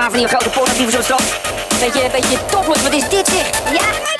maar van die grote porno die we zo strand. Beetje, beetje topless, wat is dit zeg? Ja!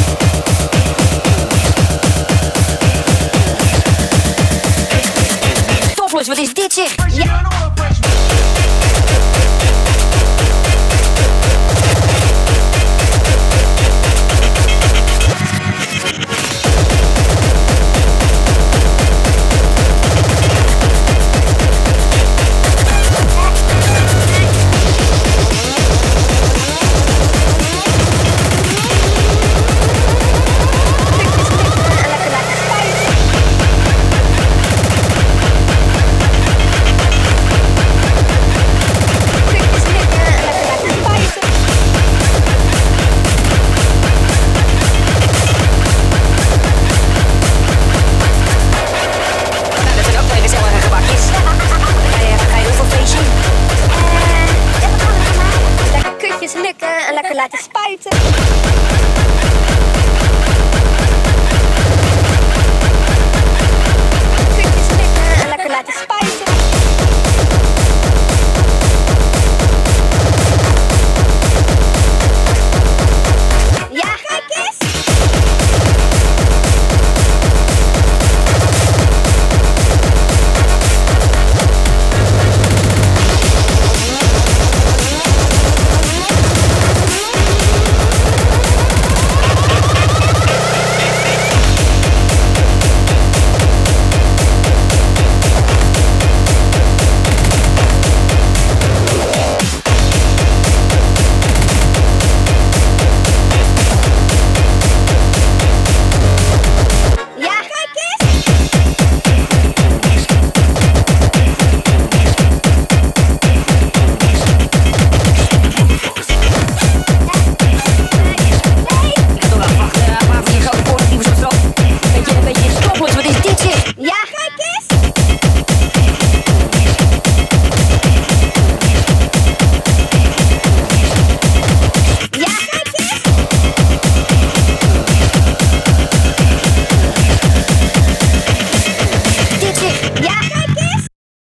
jongens, wat is dit zeg? Ja. lekker laten spuiten.